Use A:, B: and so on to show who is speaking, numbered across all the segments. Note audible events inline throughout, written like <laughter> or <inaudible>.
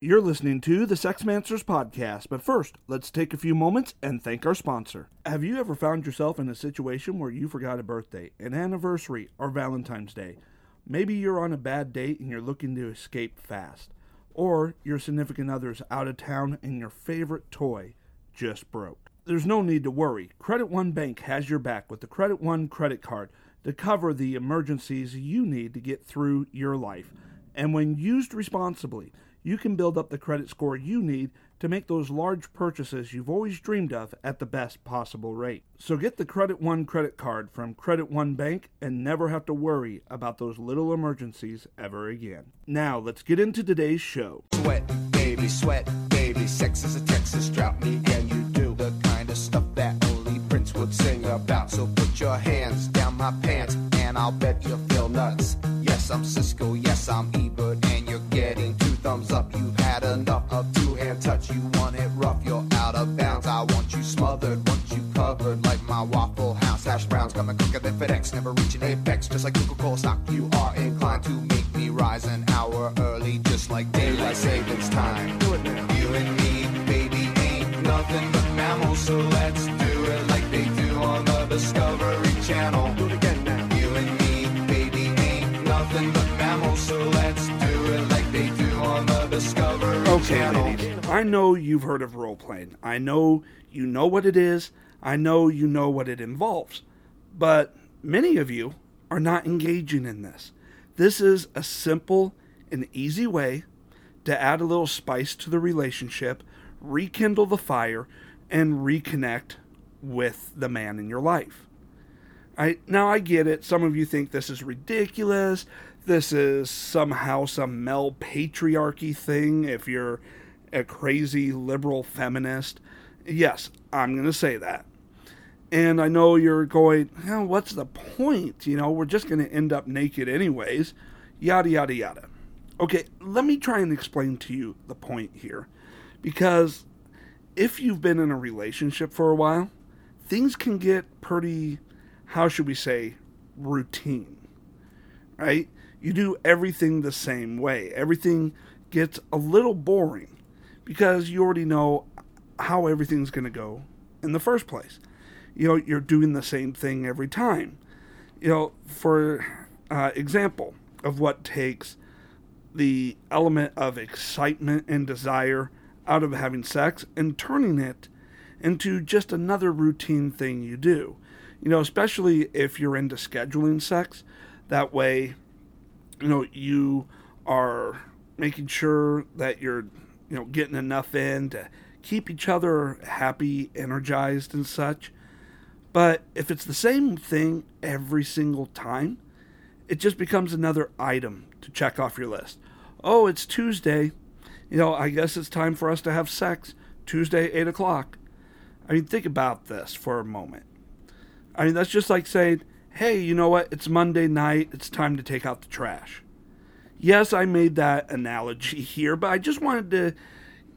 A: You're listening to the Sexmancers podcast, but first, let's take a few moments and thank our sponsor. Have you ever found yourself in a situation where you forgot a birthday, an anniversary, or Valentine's Day? Maybe you're on a bad date and you're looking to escape fast, or your significant other's out of town and your favorite toy just broke. There's no need to worry. Credit One Bank has your back with the Credit One credit card to cover the emergencies you need to get through your life. And when used responsibly, you can build up the credit score you need to make those large purchases you've always dreamed of at the best possible rate. So get the Credit One credit card from Credit One Bank and never have to worry about those little emergencies ever again. Now, let's get into today's show.
B: Sweat, baby, sweat, baby. Sex is a Texas drought, me and you do the kind of stuff that only Prince would sing about. So put your hands down my pants, and I'll bet you feel nuts. Yes, I'm Cisco, yes, I'm Ebert, than FedEx, never reaching apex. Just like Coca Cola stock, you are inclined to make me rise an hour early, just like daylight savings time. Do it now. You and me, baby, ain't nothing but mammals, so let's do it like they do on the Discovery Channel. Do it again now. You and me, baby, ain't nothing but mammals, so let's do it like they do on the Discovery
A: Okay,
B: Channel.
A: ladies, I know you've heard of role playing. I know you know what it is. I know you know what it involves. But many of you are not engaging in this. This is a simple and easy way to add a little spice to the relationship, rekindle the fire, and reconnect with the man in your life. I now I get it. Some of you think this is ridiculous. This is somehow some male patriarchy thing if you're a crazy liberal feminist. Yes, I'm going to say that. And I know you're going, "Well, what's the point? You know, we're just going to end up naked anyways." Yada yada yada. Okay, let me try and explain to you the point here. Because if you've been in a relationship for a while, things can get pretty, how should we say, routine. Right? You do everything the same way. Everything gets a little boring because you already know how everything's going to go in the first place. You know, you're doing the same thing every time. You know, for uh, example of what takes the element of excitement and desire out of having sex and turning it into just another routine thing you do. You know, especially if you're into scheduling sex, that way, you know, you are making sure that you're, you know, getting enough in to keep each other happy, energized, and such. But if it's the same thing every single time, it just becomes another item to check off your list. Oh, it's Tuesday. You know, I guess it's time for us to have sex. Tuesday, 8 o'clock. I mean, think about this for a moment. I mean, that's just like saying, hey, you know what? It's Monday night. It's time to take out the trash. Yes, I made that analogy <laughs> here, but I just wanted to,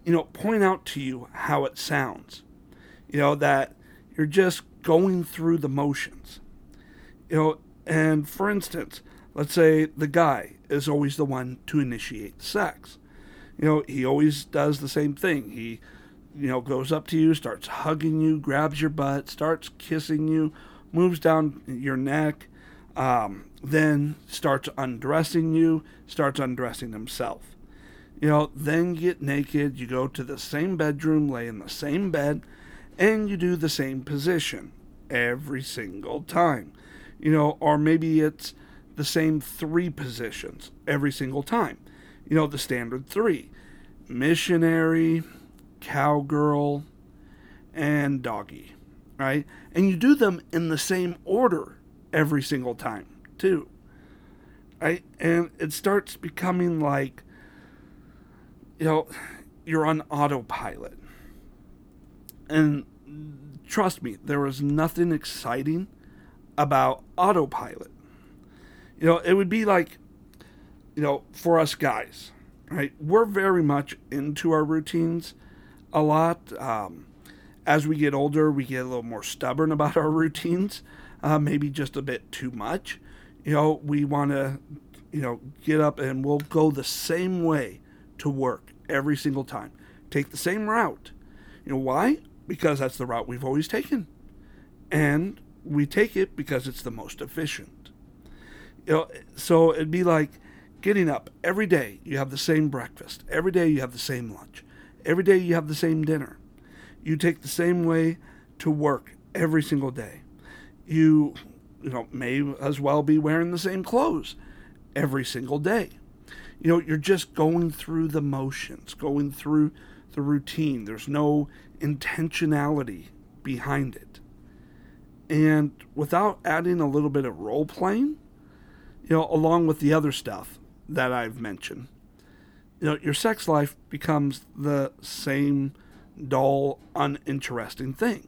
A: you know, point out to you how it sounds. You know, that you're just going through the motions. You know, and for instance, let's say the guy is always the one to initiate sex. You know, he always does the same thing. He, you know, goes up to you, starts hugging you, grabs your butt, starts kissing you, moves down your neck, um, then starts undressing you, starts undressing himself. You know, then get naked, you go to the same bedroom, lay in the same bed, and you do the same position every single time. You know, or maybe it's the same three positions every single time. You know, the standard three missionary, cowgirl, and doggy, right? And you do them in the same order every single time, too. Right? And it starts becoming like, you know, you're on autopilot. And trust me, there was nothing exciting about autopilot. You know, it would be like, you know, for us guys, right? We're very much into our routines a lot. Um, as we get older, we get a little more stubborn about our routines, uh, maybe just a bit too much. You know, we want to, you know, get up and we'll go the same way to work every single time. Take the same route. You know why? Because that's the route we've always taken. And we take it because it's the most efficient. You know, so it'd be like getting up every day, you have the same breakfast. Every day, you have the same lunch. Every day, you have the same dinner. You take the same way to work every single day. You, you know, may as well be wearing the same clothes every single day. You know, you're just going through the motions, going through the routine. There's no intentionality behind it. And without adding a little bit of role playing, you know, along with the other stuff that I've mentioned, you know, your sex life becomes the same dull, uninteresting thing.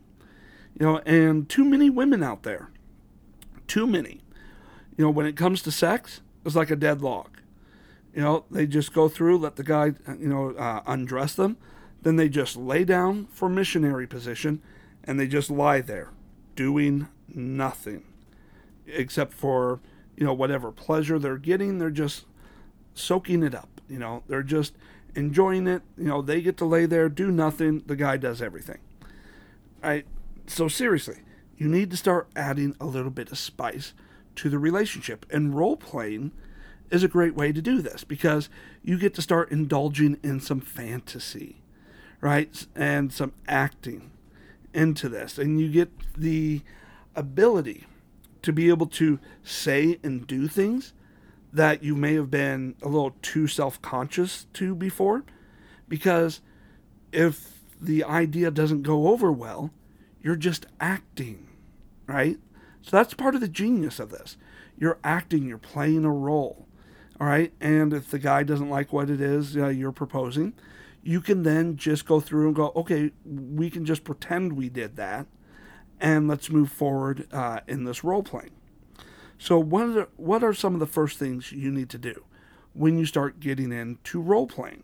A: You know, and too many women out there, too many, you know, when it comes to sex, it's like a deadlock. You know, they just go through, let the guy, you know, uh, undress them, then they just lay down for missionary position, and they just lie there, doing nothing, except for, you know, whatever pleasure they're getting. They're just soaking it up. You know, they're just enjoying it. You know, they get to lay there, do nothing. The guy does everything. Right? So seriously, you need to start adding a little bit of spice to the relationship. And role playing is a great way to do this because you get to start indulging in some fantasy, right? And some acting into this. And you get the ability to be able to say and do things that you may have been a little too self conscious to before. Because if the idea doesn't go over well, you're just acting, right? So that's part of the genius of this. You're acting, you're playing a role, all right? And if the guy doesn't like what it is uh, you're proposing, you can then just go through and go, okay, we can just pretend we did that, and let's move forward uh, in this role playing. So, what are, what are some of the first things you need to do when you start getting into role playing?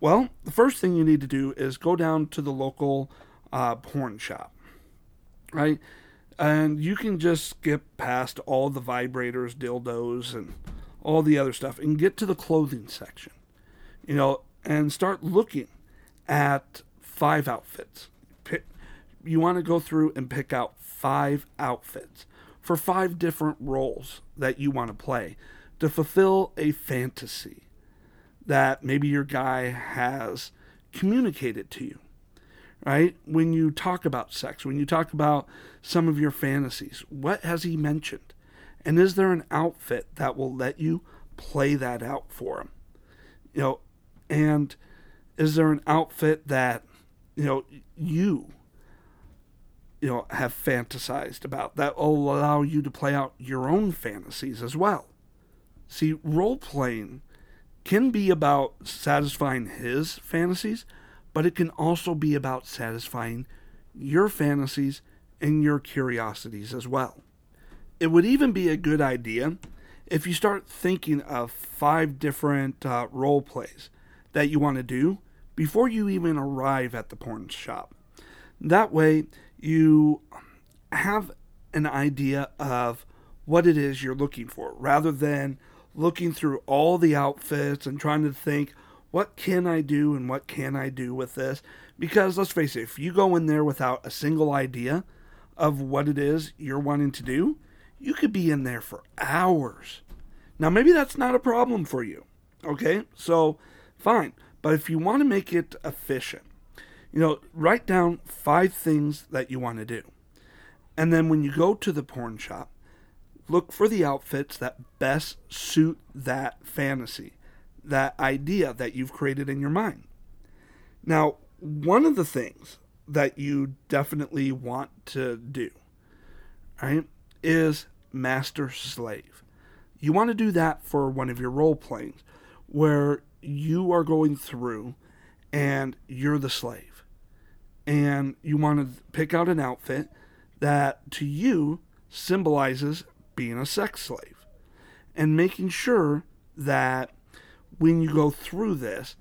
A: Well, the first thing you need to do is go down to the local uh, porn shop, right? And you can just skip past all the vibrators, dildos, and all the other stuff and get to the clothing section, you know, and start looking at five outfits. Pick, you want to go through and pick out five outfits for five different roles that you want to play to fulfill a fantasy that maybe your guy has communicated to you. Right? When you talk about sex, when you talk about some of your fantasies, what has he mentioned? And is there an outfit that will let you play that out for him? You know, and is there an outfit that, you know, you you know, have fantasized about. That will allow you to play out your own fantasies as well. See, role playing can be about satisfying his fantasies, but it can also be about satisfying your fantasies and your curiosities as well. It would even be a good idea if you start thinking of five different uh, role plays that you want to do before you even arrive at the porn shop. That way, you have an idea of what it is you're looking for rather than looking through all the outfits and trying to think what can I do and what can I do with this? Because let's face it if you go in there without a single idea of what it is you're wanting to do you could be in there for hours. Now maybe that's not a problem for you okay? So fine but if you want to make it efficient you know, write down five things that you want to do. And then when you go to the porn shop, look for the outfits that best suit that fantasy, that idea that you've created in your mind. Now, one of the things that you definitely want to do, right, is master slave. You want to do that for one of your role playings where you are going through and you're the slave. And you want to pick out an outfit that to you symbolizes being a sex slave and making sure that when you go through this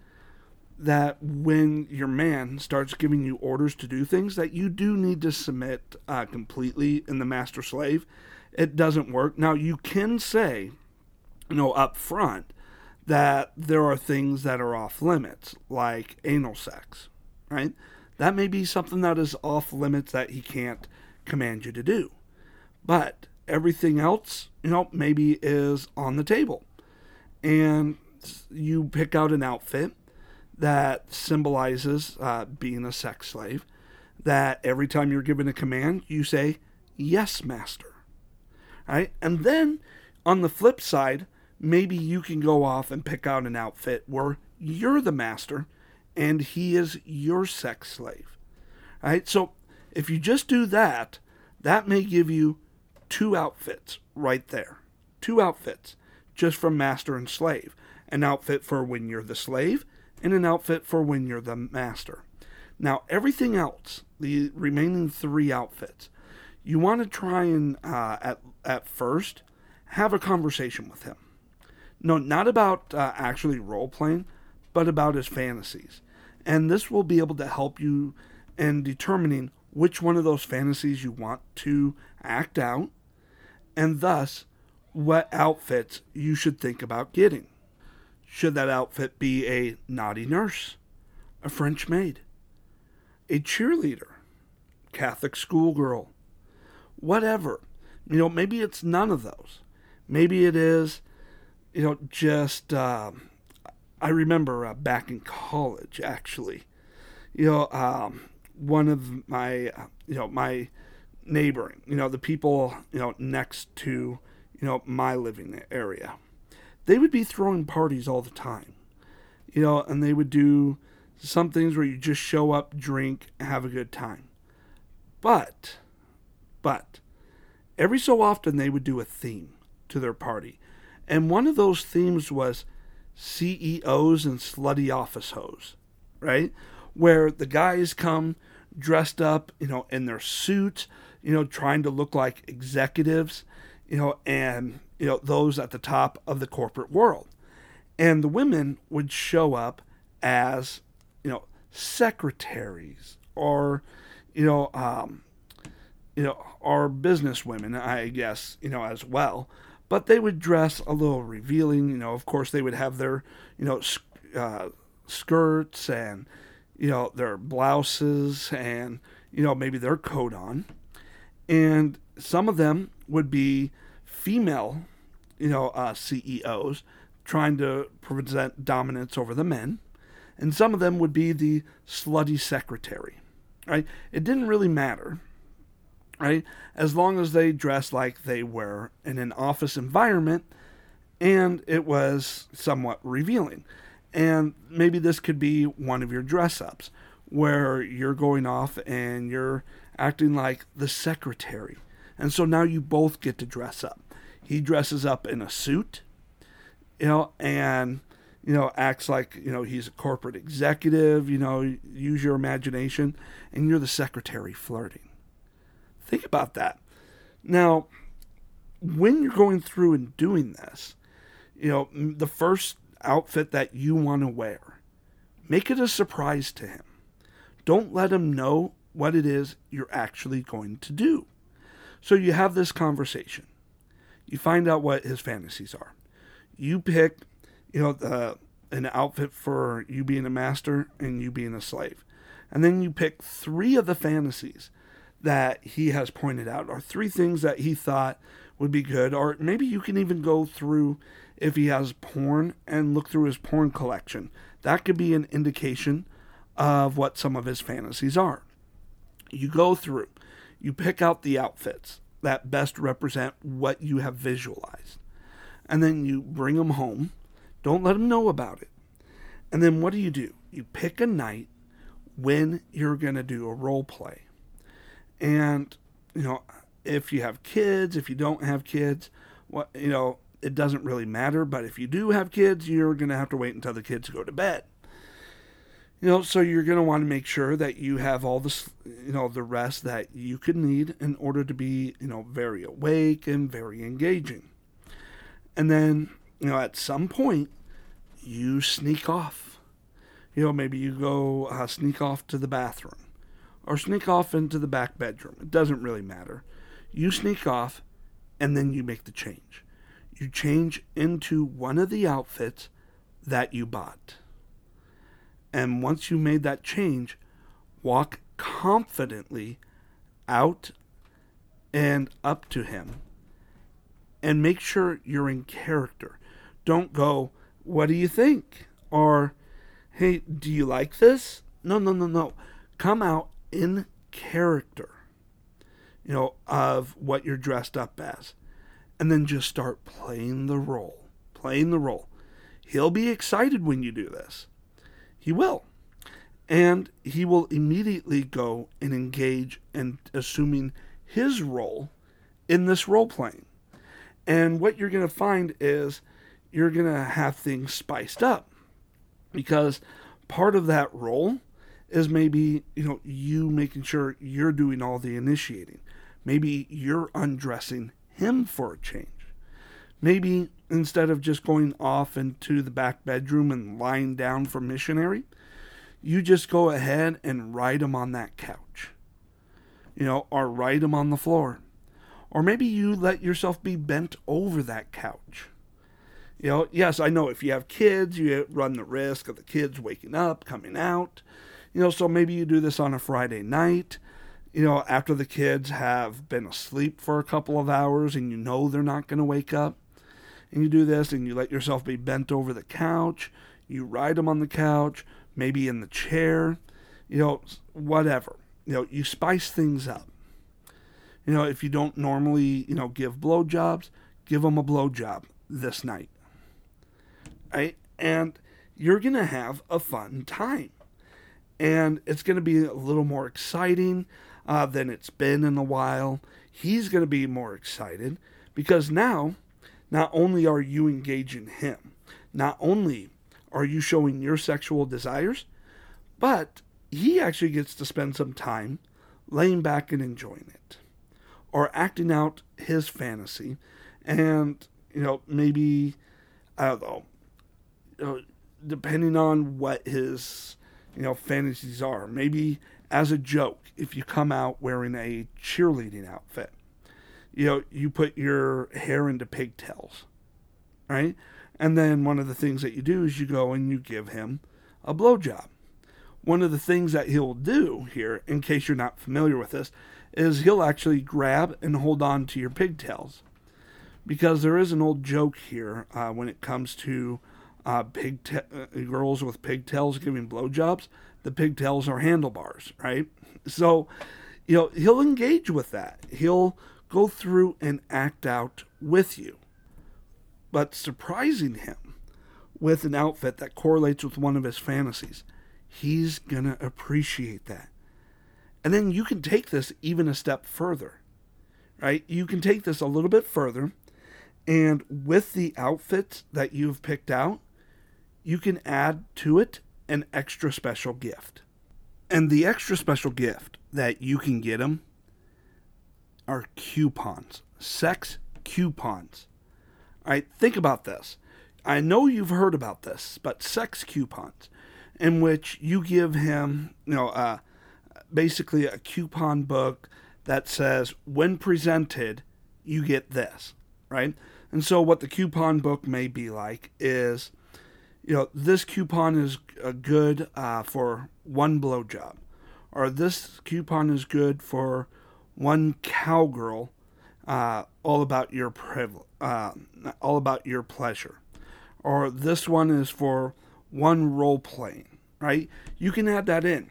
A: that when your man starts giving you orders to do things that you do need to submit uh, completely in the master slave it doesn't work. Now you can say you know up front that there are things that are off limits, like anal sex, right? That may be something that is off limits that he can't command you to do. But everything else, you know, maybe is on the table. And you pick out an outfit that symbolizes uh, being a sex slave, that every time you're given a command, you say, Yes, master. Right? And then on the flip side, maybe you can go off and pick out an outfit where you're the master and he is your sex slave. Right? So if you just do that, that may give you two outfits right there. Two outfits just from master and slave. An outfit for when you're the slave and an outfit for when you're the master. Now, everything else, the remaining three outfits, you want to try and, uh, at, at first, have a conversation with him. No, not about uh, actually role playing, but about his fantasies. And this will be able to help you in determining which one of those fantasies you want to act out, and thus what outfits you should think about getting. Should that outfit be a naughty nurse, a French maid, a cheerleader, Catholic schoolgirl, whatever? You know, maybe it's none of those. Maybe it is, you know, just. Uh, I remember uh, back in college, actually, you know, um, one of my, you know, my neighboring, you know, the people, you know, next to, you know, my living area, they would be throwing parties all the time, you know, and they would do some things where you just show up, drink, have a good time. But, but, every so often they would do a theme to their party. And one of those themes was CEOs and slutty office hoes, right? Where the guys come dressed up, you know, in their suits, you know, trying to look like executives, you know, and, you know, those at the top of the corporate world. And the women would show up as, you know, secretaries or, you know, um, you know, or business women, I guess, you know, as well but they would dress a little revealing. You know, of course, they would have their, you know, uh, skirts and, you know, their blouses and, you know, maybe their coat on. And some of them would be female, you know, uh, CEOs trying to present dominance over the men. And some of them would be the slutty secretary, right? It didn't really matter right? As long as they dressed like they were in an office environment and it was somewhat revealing. And maybe this could be one of your dress ups where you're going off and you're acting like the secretary. And so now you both get to dress up. He dresses up in a suit, you know, and you know, acts like, you know, he's a corporate executive, you know, use your imagination, and you're the secretary flirting. Think about that. Now, when you're going through and doing this, you know, the first outfit that you want to wear, make it a surprise to him. Don't let him know what it is you're actually going to do. So you have this conversation. You find out what his fantasies are. You pick, you know, the, an outfit for you being a master and you being a slave. And then you pick three of the fantasies that he has pointed out, or three things that he thought would be good, or maybe you can even go through if he has porn and look through his porn collection. That could be an indication of what some of his fantasies are. You go through, you pick out the outfits that best represent what you have visualized, and then you bring them home. Don't let them know about it. And then what do you do? You pick a night when you're going to do a role play and, you know, if you have kids, if you don't have kids, what, you know, it doesn't really matter. But if you do have kids, you're going to have to wait until the kids go to bed. You know, so you're going to want to make sure that you have all this, you know, the rest that you could need in order to be, you know, very awake and very engaging. And then, you know, at some point, you sneak off. You know, maybe you go uh, sneak off to the bathroom or sneak off into the back bedroom. It doesn't really matter. You sneak off and then you make the change. You change into one of the outfits that you bought. And once you made that change, walk confidently out and up to him and make sure you're in character. Don't go, What do you think? Or, Hey, do you like this? No, no, no, no. Come out in character, you know, of what you're dressed up as. And then just start playing the role. Playing the role. He'll be excited when you do this. He will. And he will immediately go and engage in assuming his role in this role playing. And what you're going to find is you're going to have things spiced up because part of that role is maybe, you know, you making sure you're doing all the initiating. Maybe you're undressing him for a change. Maybe instead of just going off into the back bedroom and lying down for missionary, you just go ahead and ride him on that couch. You know, or ride him on the floor. Or maybe you let yourself be bent over that couch. You know, yes, I know if you have kids, you run the risk of the kids waking up, coming out. You know, so maybe you do this on a Friday night, you know, after the kids have been asleep for a couple of hours and you know they're not going to wake up. And you do this and you let yourself be bent over the couch. You ride them on the couch, maybe in the chair, you know, whatever. You know, you spice things up. You know, if you don't normally, you know, give blowjobs, give them a blowjob this night. Right? And you're going to have a fun time. And it's going to be a little more exciting uh, than it's been in a while. He's going to be more excited because now, not only are you engaging him, not only are you showing your sexual desires, but he actually gets to spend some time laying back and enjoying it or acting out his fantasy and you know maybe i don't know, know depending on what his you know fantasies are. Maybe as a joke if you come out wearing a cheerleading outfit you know you put your hair into pigtails right? And then one of the things that you do is you go and you give him a blowjob. One of the things that he'll do here in case you're not familiar with this is he'll actually grab and hold on to your pigtails. Because there is an old joke here uh, when it comes to uh, pigta- uh, girls with pigtails giving blowjobs. The pigtails are handlebars, right? So, you know, he'll engage with that. He'll go through and act out with you. But surprising him with an outfit that correlates with one of his fantasies, he's going to appreciate that. And then you can take this even a step further, right? You can take this a little bit further, and with the outfits that you've picked out, you can add to it an extra special gift. And the extra special gift that you can get them are coupons, sex coupons. All right, think about this. I know you've heard about this, but sex coupons, in which you give him, you know, uh, basically a coupon book that says when presented you get this right and so what the coupon book may be like is you know this coupon is uh, good uh, for one blowjob. Or this coupon is good for one cowgirl uh, all about your uh, all about your pleasure. Or this one is for one role playing right? You can add that in.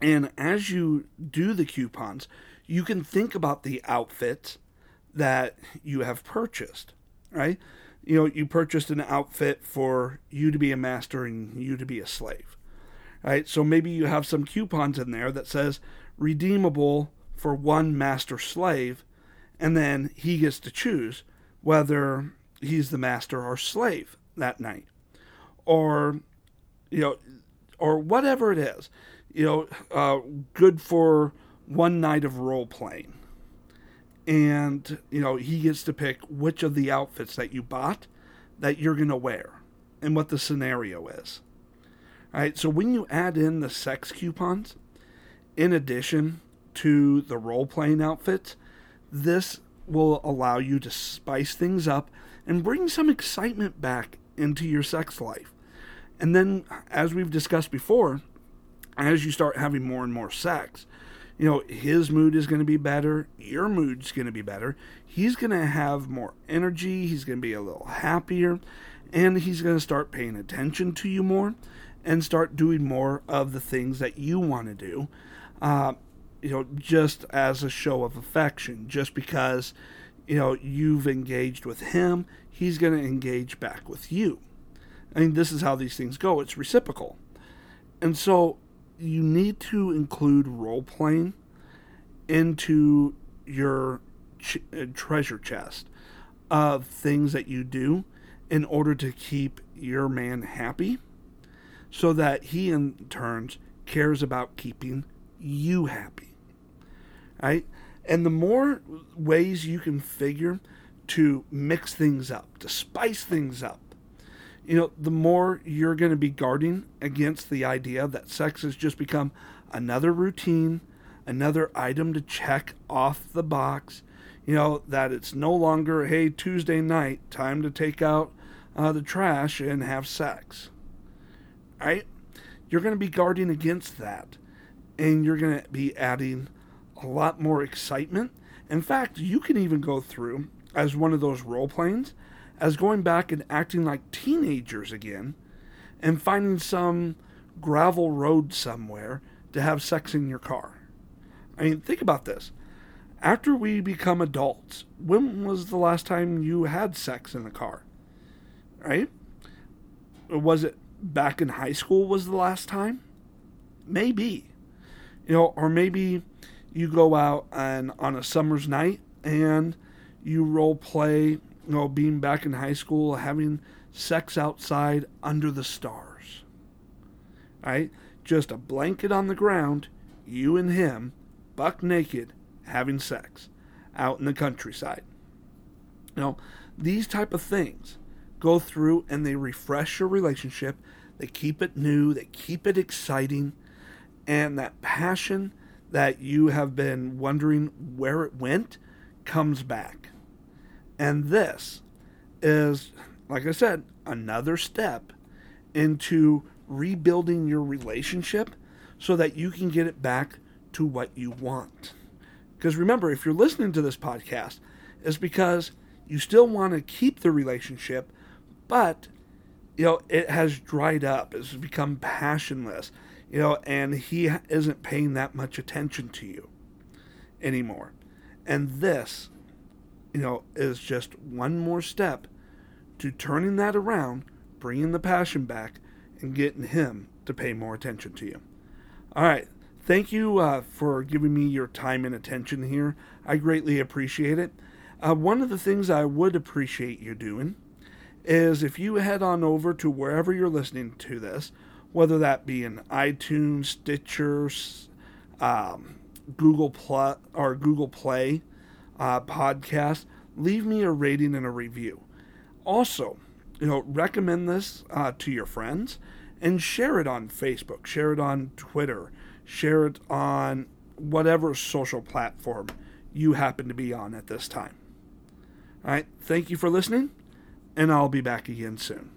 A: And as you do the coupons, you can think about the outfit that you have purchased, right? You know, you purchased an outfit for you to be a master and you to be a slave, right? So maybe you have some coupons in there that says redeemable for one master slave, and then he gets to choose whether he's the master or slave that night, or you know, or whatever it is you know, uh, good for one night of role playing. And, you know, he gets to pick which of the outfits that you bought that you're going to wear and what the scenario is. All right, so when you add in the sex coupons, in addition to the role playing outfits, this will allow you to spice things up and bring some excitement back into your sex life. And then, as we've discussed before, as you start having more and more sex, you know, his mood is going to be better, your mood's going to be better. He's going to have more energy, he's going to be a little happier, and he's going to start paying attention to you more and start doing more of the things that you want to do. Uh, you know, just as a show of affection, just because, you know, you've engaged with him, he's going to engage back with you. I mean, this is how these things go. It's reciprocal. And so you need to include role playing into your ch- uh, treasure chest of things that you do in order to keep your man happy so that he in turns cares about keeping you happy right? And the more ways you can figure to mix things up to spice things up you know, the more you're going to be guarding against the idea that sex has just become another routine, another item to check off the box. You know, that it's no longer, hey, Tuesday night, time to take out uh, the trash and have sex. Right? You're going to be guarding against that. And you're going to be adding a lot more excitement. In fact, you can even go through as one of those role plays as going back and acting like teenagers again and finding some gravel road somewhere to have sex in your car. I mean, think about this. After we become adults, when was the last time you had sex in the car? Right? Was it back in high school was the last time? Maybe. You know, or maybe you go out and on a summer's night and you role play you know, being back in high school, having sex outside under the stars. Right? Just a blanket on the ground, you and him, buck naked, having sex out in the countryside. You know, these type of things go through and they refresh your relationship. They keep it new, they keep it exciting, and that passion that you have been wondering where it went comes back. And this is, like I said, another step into rebuilding your relationship so that you can get it back to what you want. Because remember, if you're listening to this podcast, it's because you still want to keep the relationship, but you know it has dried up, it's become passionless, you know, and he isn't paying that much attention to you anymore. And this you know, is just one more step to turning that around, bringing the passion back, and getting him to pay more attention to you. All right. Thank you uh, for giving me your time and attention here. I greatly appreciate it. Uh, one of the things I would appreciate you doing is if you head on over to wherever you're listening to this, whether that be in iTunes, Stitcher, um, Google Plus or Google Play, uh, podcast, leave me a rating and a review. Also, you know, recommend this uh, to your friends and share it on Facebook, share it on Twitter, share it on whatever social platform you happen to be on at this time. All right, thank you for listening, and I'll be back again soon.